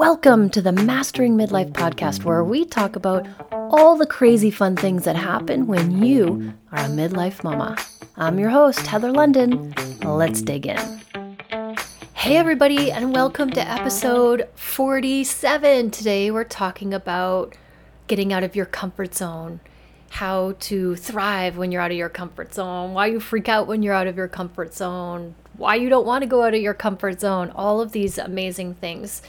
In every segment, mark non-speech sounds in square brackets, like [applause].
Welcome to the Mastering Midlife podcast, where we talk about all the crazy fun things that happen when you are a midlife mama. I'm your host, Heather London. Let's dig in. Hey, everybody, and welcome to episode 47. Today, we're talking about getting out of your comfort zone, how to thrive when you're out of your comfort zone, why you freak out when you're out of your comfort zone, why you don't want to go out of your comfort zone, all of these amazing things.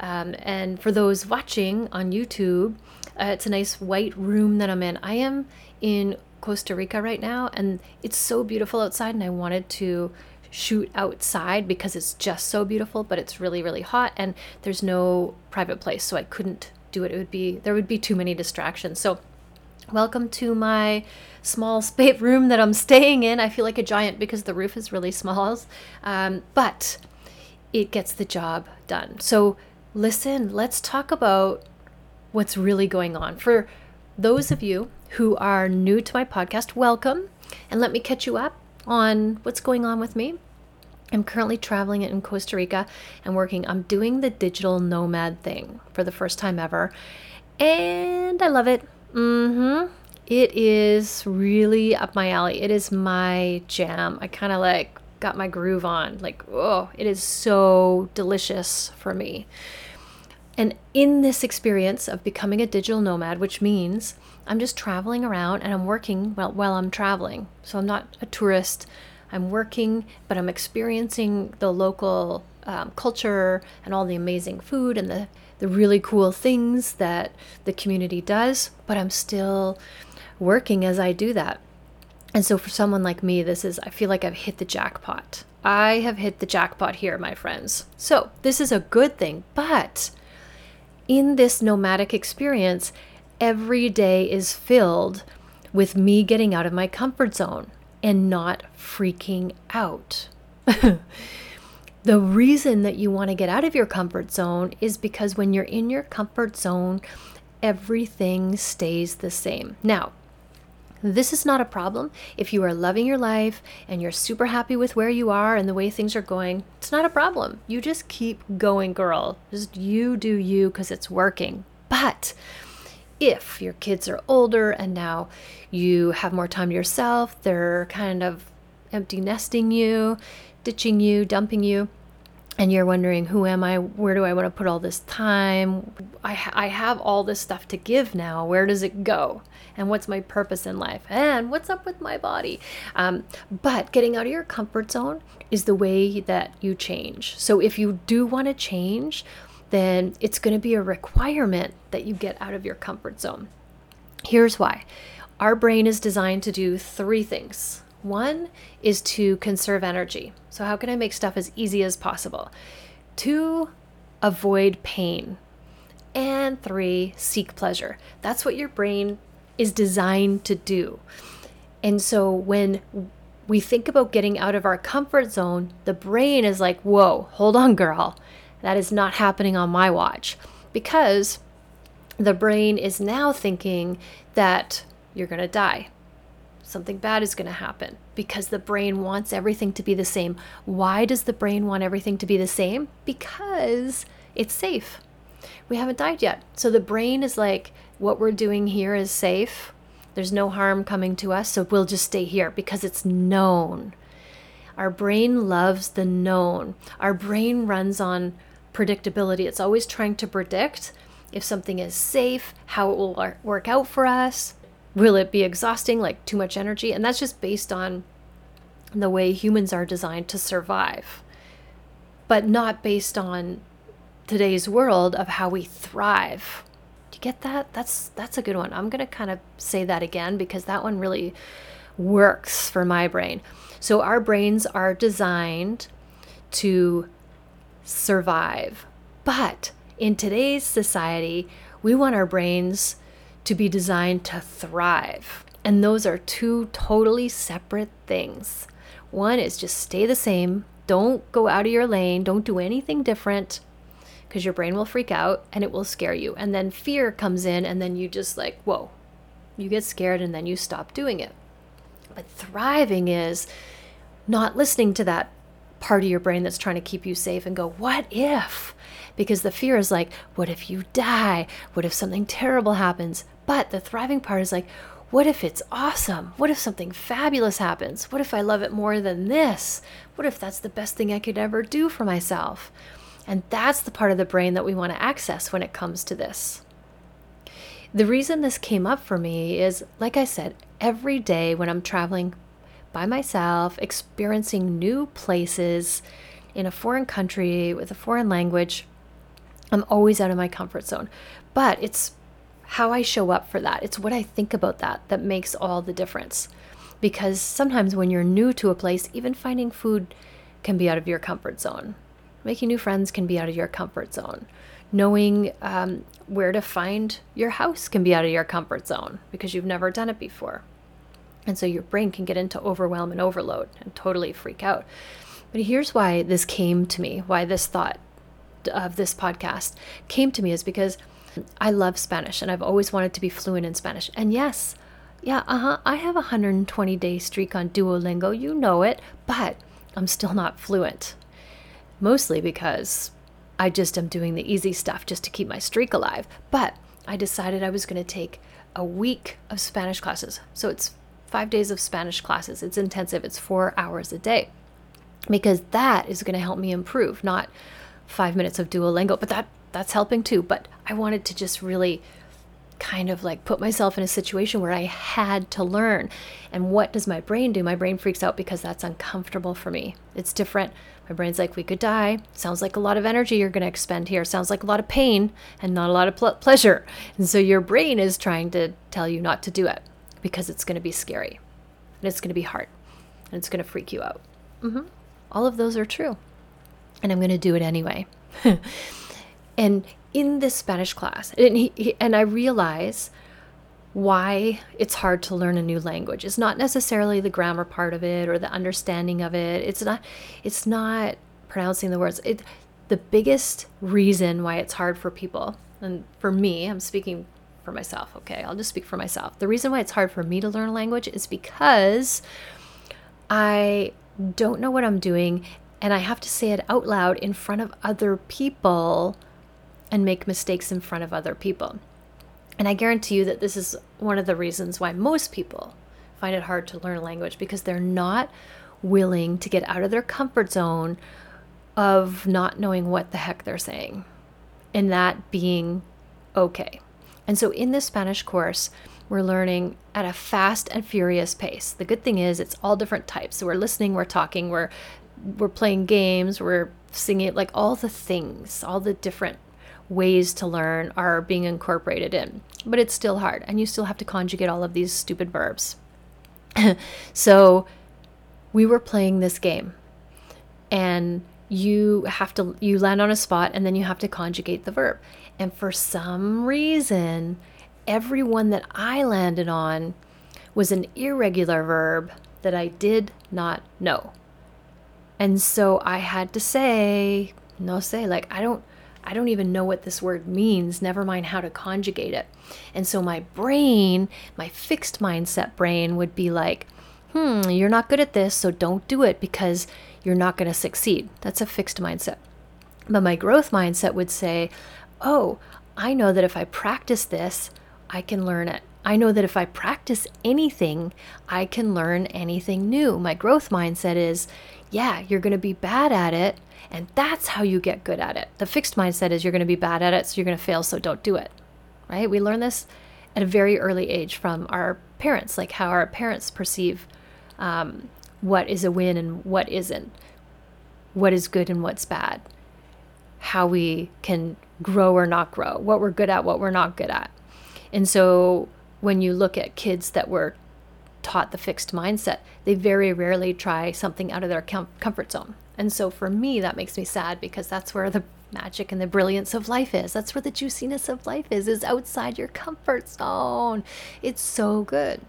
Um, and for those watching on YouTube, uh, it's a nice white room that I'm in. I am in Costa Rica right now, and it's so beautiful outside, and I wanted to shoot outside because it's just so beautiful, but it's really, really hot, and there's no private place, so I couldn't do it. It would be there would be too many distractions. So, welcome to my small space room that I'm staying in. I feel like a giant because the roof is really small, um, but it gets the job done. So listen, let's talk about what's really going on. For those of you who are new to my podcast, welcome. And let me catch you up on what's going on with me. I'm currently traveling in Costa Rica and working. I'm doing the digital nomad thing for the first time ever. And I love it. Mm-hmm. It is really up my alley. It is my jam. I kind of like got my groove on. Like, oh, it is so delicious for me. And in this experience of becoming a digital nomad, which means I'm just traveling around and I'm working while, while I'm traveling. So I'm not a tourist. I'm working, but I'm experiencing the local um, culture and all the amazing food and the, the really cool things that the community does. But I'm still working as I do that. And so for someone like me, this is, I feel like I've hit the jackpot. I have hit the jackpot here, my friends. So this is a good thing, but in this nomadic experience, every day is filled with me getting out of my comfort zone and not freaking out. [laughs] the reason that you want to get out of your comfort zone is because when you're in your comfort zone, everything stays the same. Now, this is not a problem. If you are loving your life and you're super happy with where you are and the way things are going, it's not a problem. You just keep going, girl. Just you do you because it's working. But if your kids are older and now you have more time to yourself, they're kind of empty nesting you, ditching you, dumping you, and you're wondering who am i? Where do i want to put all this time? I, ha- I have all this stuff to give now. Where does it go? And what's my purpose in life? And what's up with my body? Um, but getting out of your comfort zone is the way that you change. So if you do want to change then it's going to be a requirement that you get out of your comfort zone. Here's why. Our brain is designed to do three things one is to conserve energy. So, how can I make stuff as easy as possible? Two, avoid pain. And three, seek pleasure. That's what your brain is designed to do. And so, when we think about getting out of our comfort zone, the brain is like, whoa, hold on, girl. That is not happening on my watch. Because the brain is now thinking that you're going to die something bad is going to happen because the brain wants everything to be the same. Why does the brain want everything to be the same? Because it's safe. We haven't died yet. So the brain is like, what we're doing here is safe. There's no harm coming to us, so we'll just stay here because it's known. Our brain loves the known. Our brain runs on predictability. It's always trying to predict if something is safe, how it will work out for us, Will it be exhausting, like too much energy? And that's just based on the way humans are designed to survive, but not based on today's world of how we thrive. Do you get that? That's that's a good one. I'm going to kind of say that again because that one really works for my brain. So our brains are designed to survive. But in today's society, we want our brains to be designed to thrive. And those are two totally separate things. One is just stay the same, don't go out of your lane, don't do anything different because your brain will freak out and it will scare you. And then fear comes in, and then you just like, whoa, you get scared and then you stop doing it. But thriving is not listening to that part of your brain that's trying to keep you safe and go, what if? Because the fear is like, what if you die? What if something terrible happens? But the thriving part is like, what if it's awesome? What if something fabulous happens? What if I love it more than this? What if that's the best thing I could ever do for myself? And that's the part of the brain that we want to access when it comes to this. The reason this came up for me is, like I said, every day when I'm traveling by myself, experiencing new places in a foreign country with a foreign language, I'm always out of my comfort zone. But it's how I show up for that. It's what I think about that that makes all the difference. Because sometimes when you're new to a place, even finding food can be out of your comfort zone. Making new friends can be out of your comfort zone. Knowing um, where to find your house can be out of your comfort zone because you've never done it before. And so your brain can get into overwhelm and overload and totally freak out. But here's why this came to me, why this thought of this podcast came to me is because I love Spanish and I've always wanted to be fluent in Spanish. And yes, yeah, uh huh, I have a 120 day streak on Duolingo, you know it, but I'm still not fluent. Mostly because I just am doing the easy stuff just to keep my streak alive. But I decided I was going to take a week of Spanish classes. So it's five days of Spanish classes. It's intensive, it's four hours a day. Because that is going to help me improve, not five minutes of Duolingo, but that that's helping too. But I wanted to just really kind of like put myself in a situation where I had to learn. And what does my brain do? My brain freaks out because that's uncomfortable for me. It's different. My brain's like, we could die. Sounds like a lot of energy you're going to expend here. Sounds like a lot of pain and not a lot of pl- pleasure. And so your brain is trying to tell you not to do it because it's going to be scary and it's going to be hard and it's going to freak you out. Mm-hmm. All of those are true. And I'm going to do it anyway. [laughs] and in this Spanish class, and, he, and I realize why it's hard to learn a new language. It's not necessarily the grammar part of it or the understanding of it. It's not it's not pronouncing the words. It the biggest reason why it's hard for people and for me, I'm speaking for myself, okay? I'll just speak for myself. The reason why it's hard for me to learn a language is because I don't know what I'm doing and I have to say it out loud in front of other people and make mistakes in front of other people. And I guarantee you that this is one of the reasons why most people find it hard to learn a language because they're not willing to get out of their comfort zone of not knowing what the heck they're saying and that being okay. And so in this Spanish course, we're learning at a fast and furious pace. The good thing is it's all different types. So we're listening, we're talking, we're we're playing games, we're singing like all the things, all the different ways to learn are being incorporated in. But it's still hard, and you still have to conjugate all of these stupid verbs. [laughs] so we were playing this game, and you have to you land on a spot and then you have to conjugate the verb. And for some reason, every one that I landed on was an irregular verb that I did not know. And so I had to say, no say, like I don't I don't even know what this word means, never mind how to conjugate it. And so my brain, my fixed mindset brain, would be like, hmm, you're not good at this, so don't do it because you're not going to succeed. That's a fixed mindset. But my growth mindset would say, oh, I know that if I practice this, I can learn it. I know that if I practice anything, I can learn anything new. My growth mindset is, yeah, you're going to be bad at it, and that's how you get good at it. The fixed mindset is you're going to be bad at it, so you're going to fail, so don't do it. Right? We learn this at a very early age from our parents, like how our parents perceive um, what is a win and what isn't, what is good and what's bad, how we can grow or not grow, what we're good at, what we're not good at. And so when you look at kids that were taught the fixed mindset, they very rarely try something out of their com- comfort zone. And so for me, that makes me sad because that's where the magic and the brilliance of life is. That's where the juiciness of life is, is outside your comfort zone. It's so good.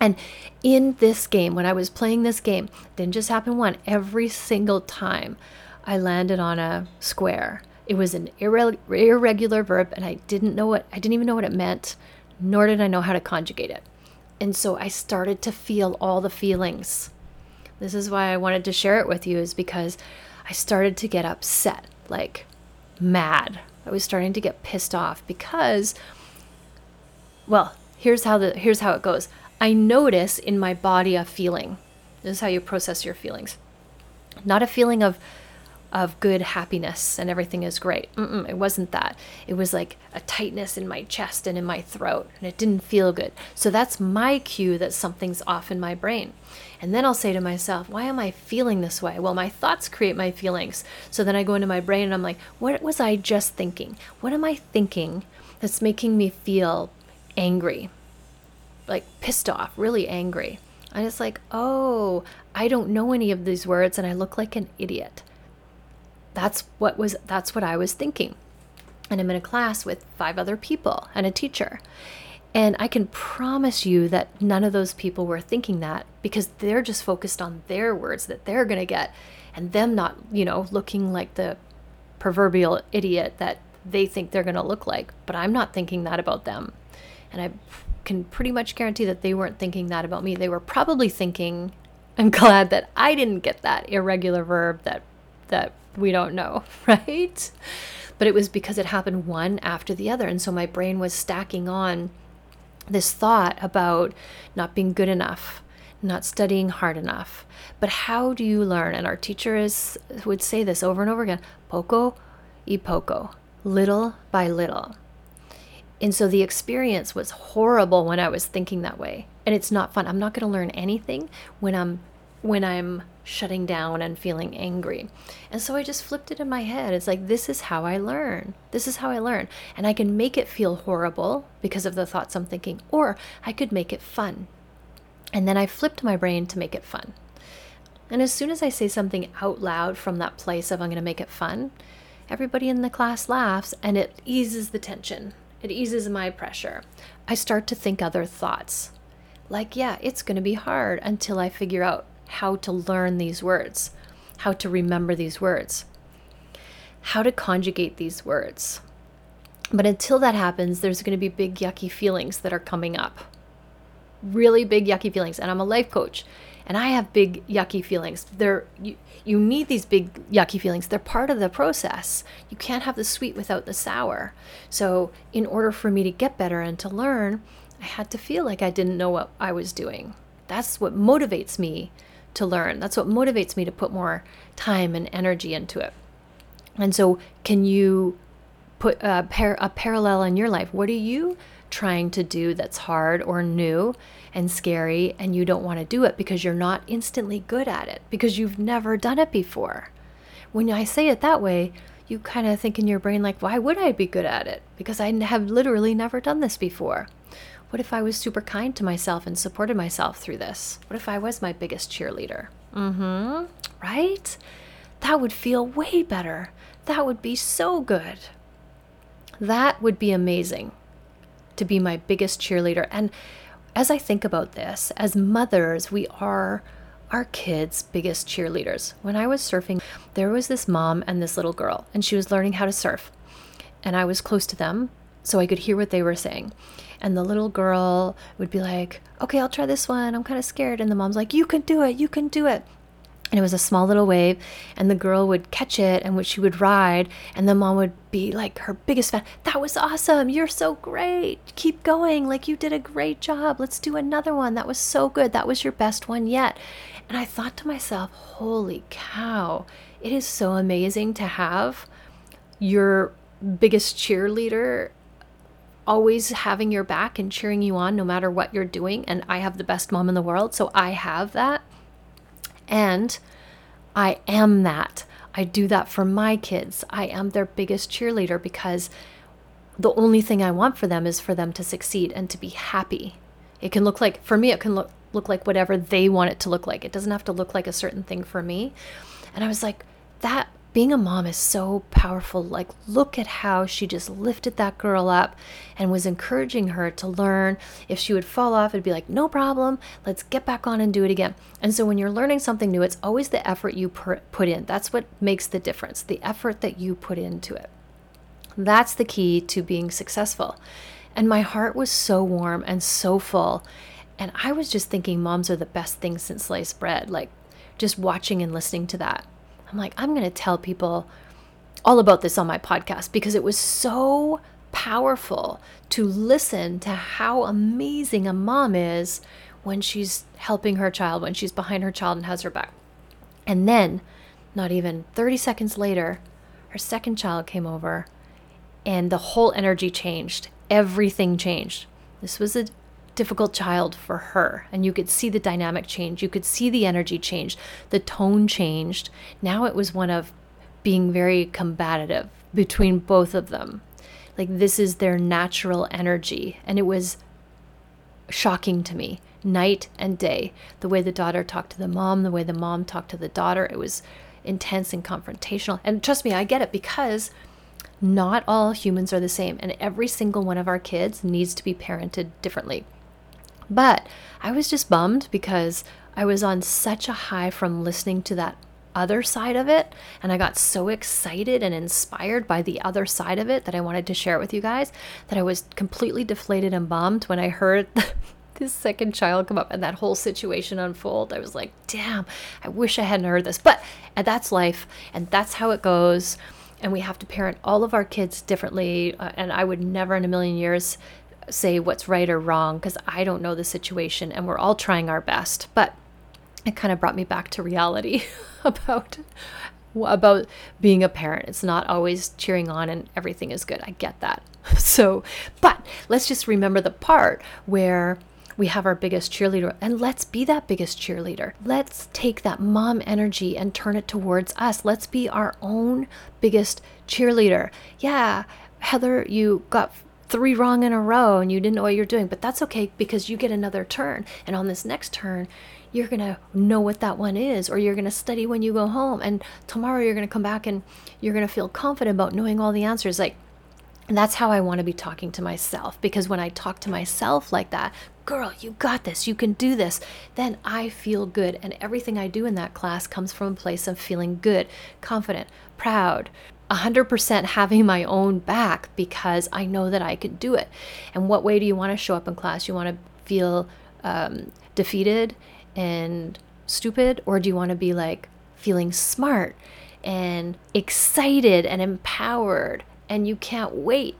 And in this game, when I was playing this game, didn't just happen one, every single time I landed on a square. It was an irre- irregular verb and I didn't know what I didn't even know what it meant, nor did I know how to conjugate it. And so I started to feel all the feelings This is why I wanted to share it with you, is because I started to get upset, like mad. I was starting to get pissed off because, well, here's how the here's how it goes. I notice in my body a feeling. This is how you process your feelings. Not a feeling of of good happiness and everything is great. Mm-mm, it wasn't that. It was like a tightness in my chest and in my throat, and it didn't feel good. So that's my cue that something's off in my brain. And then I'll say to myself, why am I feeling this way? Well, my thoughts create my feelings. So then I go into my brain and I'm like, what was I just thinking? What am I thinking that's making me feel angry? Like pissed off, really angry. And it's like, oh, I don't know any of these words and I look like an idiot. That's what was that's what I was thinking. And I'm in a class with five other people and a teacher. And I can promise you that none of those people were thinking that because they're just focused on their words that they're going to get and them not, you know, looking like the proverbial idiot that they think they're going to look like. But I'm not thinking that about them. And I can pretty much guarantee that they weren't thinking that about me. They were probably thinking, I'm glad that I didn't get that irregular verb that that we don't know, [laughs] right? But it was because it happened one after the other. And so my brain was stacking on this thought about not being good enough, not studying hard enough. But how do you learn? And our teacher is would say this over and over again, poco y poco, little by little. And so the experience was horrible when I was thinking that way. And it's not fun. I'm not going to learn anything when I'm when I'm shutting down and feeling angry. And so I just flipped it in my head. It's like, this is how I learn. This is how I learn. And I can make it feel horrible because of the thoughts I'm thinking, or I could make it fun. And then I flipped my brain to make it fun. And as soon as I say something out loud from that place of I'm going to make it fun, everybody in the class laughs and it eases the tension. It eases my pressure. I start to think other thoughts. Like, yeah, it's going to be hard until I figure out how to learn these words, how to remember these words, how to conjugate these words. But until that happens, there's going to be big, yucky feelings that are coming up. Really big, yucky feelings. And I'm a life coach and I have big, yucky feelings. They're, you, you need these big, yucky feelings. They're part of the process. You can't have the sweet without the sour. So, in order for me to get better and to learn, I had to feel like I didn't know what I was doing. That's what motivates me to learn. That's what motivates me to put more time and energy into it. And so, can you put a, par- a parallel in your life? What are you trying to do that's hard or new and scary, and you don't want to do it because you're not instantly good at it, because you've never done it before? When I say it that way, you kind of think in your brain, like, why would I be good at it? Because I have literally never done this before. What if I was super kind to myself and supported myself through this? What if I was my biggest cheerleader? Mm hmm. Right? That would feel way better. That would be so good. That would be amazing to be my biggest cheerleader. And as I think about this, as mothers, we are our kids' biggest cheerleaders. When I was surfing, there was this mom and this little girl, and she was learning how to surf. And I was close to them, so I could hear what they were saying. And the little girl would be like, okay, I'll try this one. I'm kind of scared. And the mom's like, you can do it. You can do it. And it was a small little wave, and the girl would catch it and she would ride, and the mom would be like her biggest fan. That was awesome. You're so great. Keep going. Like you did a great job. Let's do another one. That was so good. That was your best one yet. And I thought to myself, holy cow, it is so amazing to have your biggest cheerleader always having your back and cheering you on no matter what you're doing. And I have the best mom in the world, so I have that. And I am that. I do that for my kids. I am their biggest cheerleader because the only thing I want for them is for them to succeed and to be happy. It can look like, for me, it can look, look like whatever they want it to look like. It doesn't have to look like a certain thing for me. And I was like, that being a mom is so powerful. Like, look at how she just lifted that girl up and was encouraging her to learn. If she would fall off, it'd be like, no problem, let's get back on and do it again. And so, when you're learning something new, it's always the effort you put in. That's what makes the difference, the effort that you put into it. That's the key to being successful. And my heart was so warm and so full. And I was just thinking moms are the best thing since sliced bread. Like, just watching and listening to that. I'm like, I'm going to tell people all about this on my podcast because it was so powerful to listen to how amazing a mom is when she's helping her child, when she's behind her child and has her back. And then, not even 30 seconds later, her second child came over and the whole energy changed. Everything changed. This was a difficult child for her. And you could see the dynamic change. You could see the energy change. The tone changed. Now it was one of being very combative between both of them. Like this is their natural energy. And it was shocking to me night and day. The way the daughter talked to the mom, the way the mom talked to the daughter. It was intense and confrontational. And trust me, I get it because not all humans are the same. And every single one of our kids needs to be parented differently. But I was just bummed because I was on such a high from listening to that other side of it. And I got so excited and inspired by the other side of it that I wanted to share it with you guys that I was completely deflated and bummed when I heard [laughs] this second child come up and that whole situation unfold. I was like, damn, I wish I hadn't heard this. But and that's life and that's how it goes. And we have to parent all of our kids differently. Uh, and I would never in a million years say what's right or wrong because I don't know the situation and we're all trying our best. But it kind of brought me back to reality [laughs] about about being a parent. It's not always cheering on and everything is good. I get that. [laughs] So, but let's just remember the part where we have our biggest cheerleader and let's be that biggest cheerleader. Let's take that mom energy and turn it towards us. Let's be our own biggest cheerleader. Yeah, Heather, you got three wrong in a row and you didn't know what you're doing, but that's okay because you get another turn. And on this next turn, you're going to know what that one is, or you're going to study when you go home. And tomorrow you're going to come back and you're going to feel confident about knowing all the answers. Like, that's how I want to be talking to myself because when I talk to myself like that, girl, you got this, you can do this, then I feel good. And everything I do in that class comes from a place of feeling good, confident, proud, 100% having my own back because I know that I can do it. And what way do you want to show up in class? You want to feel um, defeated and stupid, or do you want to be like feeling smart and excited and empowered? And you can't wait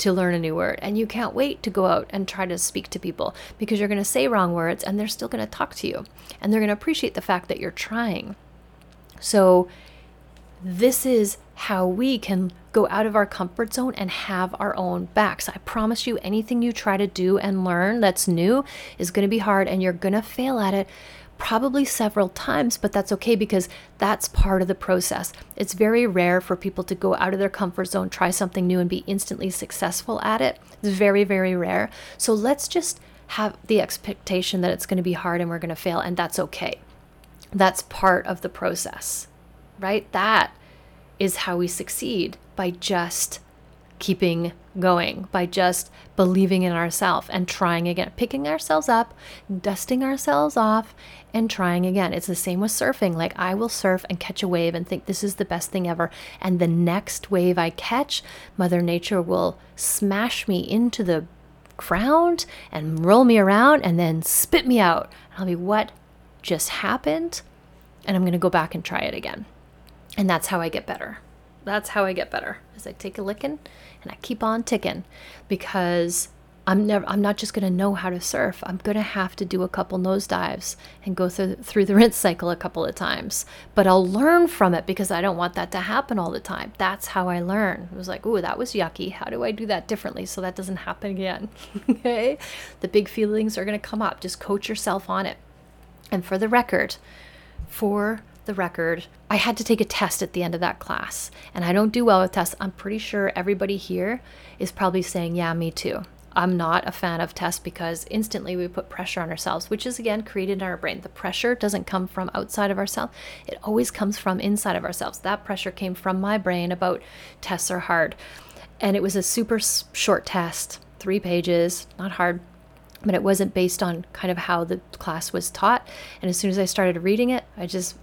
to learn a new word and you can't wait to go out and try to speak to people because you're going to say wrong words and they're still going to talk to you and they're going to appreciate the fact that you're trying. So, this is how we can go out of our comfort zone and have our own backs. I promise you, anything you try to do and learn that's new is going to be hard and you're going to fail at it probably several times, but that's okay because that's part of the process. It's very rare for people to go out of their comfort zone, try something new, and be instantly successful at it. It's very, very rare. So let's just have the expectation that it's going to be hard and we're going to fail, and that's okay. That's part of the process, right? That is how we succeed by just keeping going, by just believing in ourselves and trying again, picking ourselves up, dusting ourselves off, and trying again. It's the same with surfing. Like, I will surf and catch a wave and think this is the best thing ever. And the next wave I catch, Mother Nature will smash me into the ground and roll me around and then spit me out. I'll be, what just happened? And I'm going to go back and try it again. And that's how I get better. That's how I get better. Is I take a licking and I keep on ticking because I'm never I'm not just going to know how to surf. I'm going to have to do a couple nose dives and go through through the [laughs] rinse cycle a couple of times. But I'll learn from it because I don't want that to happen all the time. That's how I learn. It was like, "Ooh, that was yucky. How do I do that differently so that doesn't happen again?" [laughs] okay? The big feelings are going to come up. Just coach yourself on it. And for the record, for the record, I had to take a test at the end of that class. And I don't do well with tests. I'm pretty sure everybody here is probably saying, Yeah, me too. I'm not a fan of tests because instantly we put pressure on ourselves, which is again created in our brain. The pressure doesn't come from outside of ourselves, it always comes from inside of ourselves. That pressure came from my brain about tests are hard. And it was a super short test, three pages, not hard but it wasn't based on kind of how the class was taught. And as soon as I started reading it, I just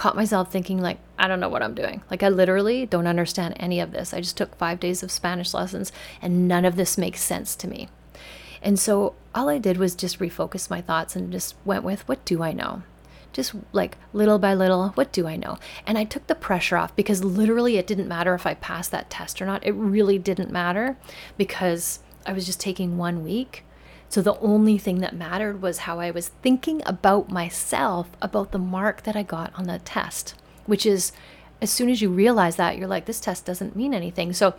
caught myself thinking like i don't know what i'm doing like i literally don't understand any of this i just took five days of spanish lessons and none of this makes sense to me and so all i did was just refocus my thoughts and just went with what do i know just like little by little, what do I know? And I took the pressure off because literally it didn't matter if I passed that test or not. It really didn't matter because I was just taking one week. So the only thing that mattered was how I was thinking about myself, about the mark that I got on the test, which is as soon as you realize that, you're like, this test doesn't mean anything. So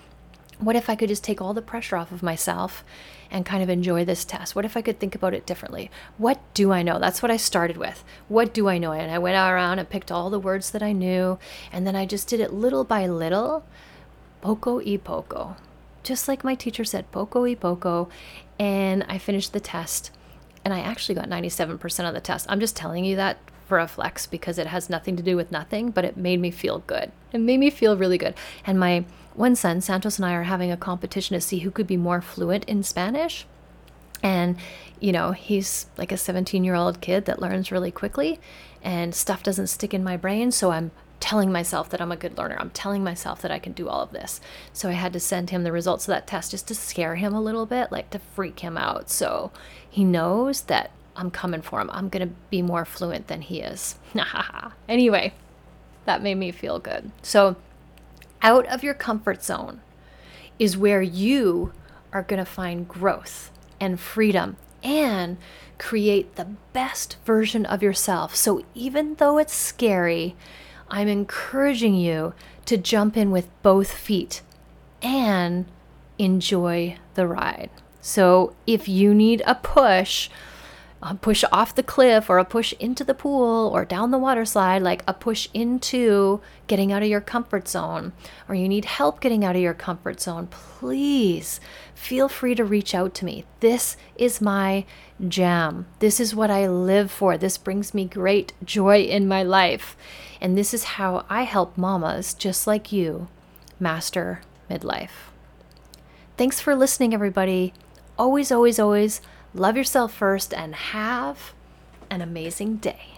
what if I could just take all the pressure off of myself and kind of enjoy this test? What if I could think about it differently? What do I know? That's what I started with. What do I know? And I went around and picked all the words that I knew, and then I just did it little by little, poco y poco. Just like my teacher said, poco y poco. And I finished the test, and I actually got 97% of the test. I'm just telling you that for a flex because it has nothing to do with nothing, but it made me feel good. It made me feel really good. And my one son, Santos and I are having a competition to see who could be more fluent in Spanish. And, you know, he's like a 17 year old kid that learns really quickly and stuff doesn't stick in my brain. So I'm telling myself that I'm a good learner. I'm telling myself that I can do all of this. So I had to send him the results of that test just to scare him a little bit, like to freak him out. So he knows that I'm coming for him. I'm going to be more fluent than he is. [laughs] anyway, that made me feel good. So out of your comfort zone is where you are going to find growth and freedom and create the best version of yourself. So even though it's scary, I'm encouraging you to jump in with both feet and enjoy the ride. So if you need a push, a push off the cliff or a push into the pool or down the water slide, like a push into getting out of your comfort zone, or you need help getting out of your comfort zone, please feel free to reach out to me. This is my jam. This is what I live for. This brings me great joy in my life. And this is how I help mamas just like you master midlife. Thanks for listening, everybody. Always, always, always Love yourself first and have an amazing day.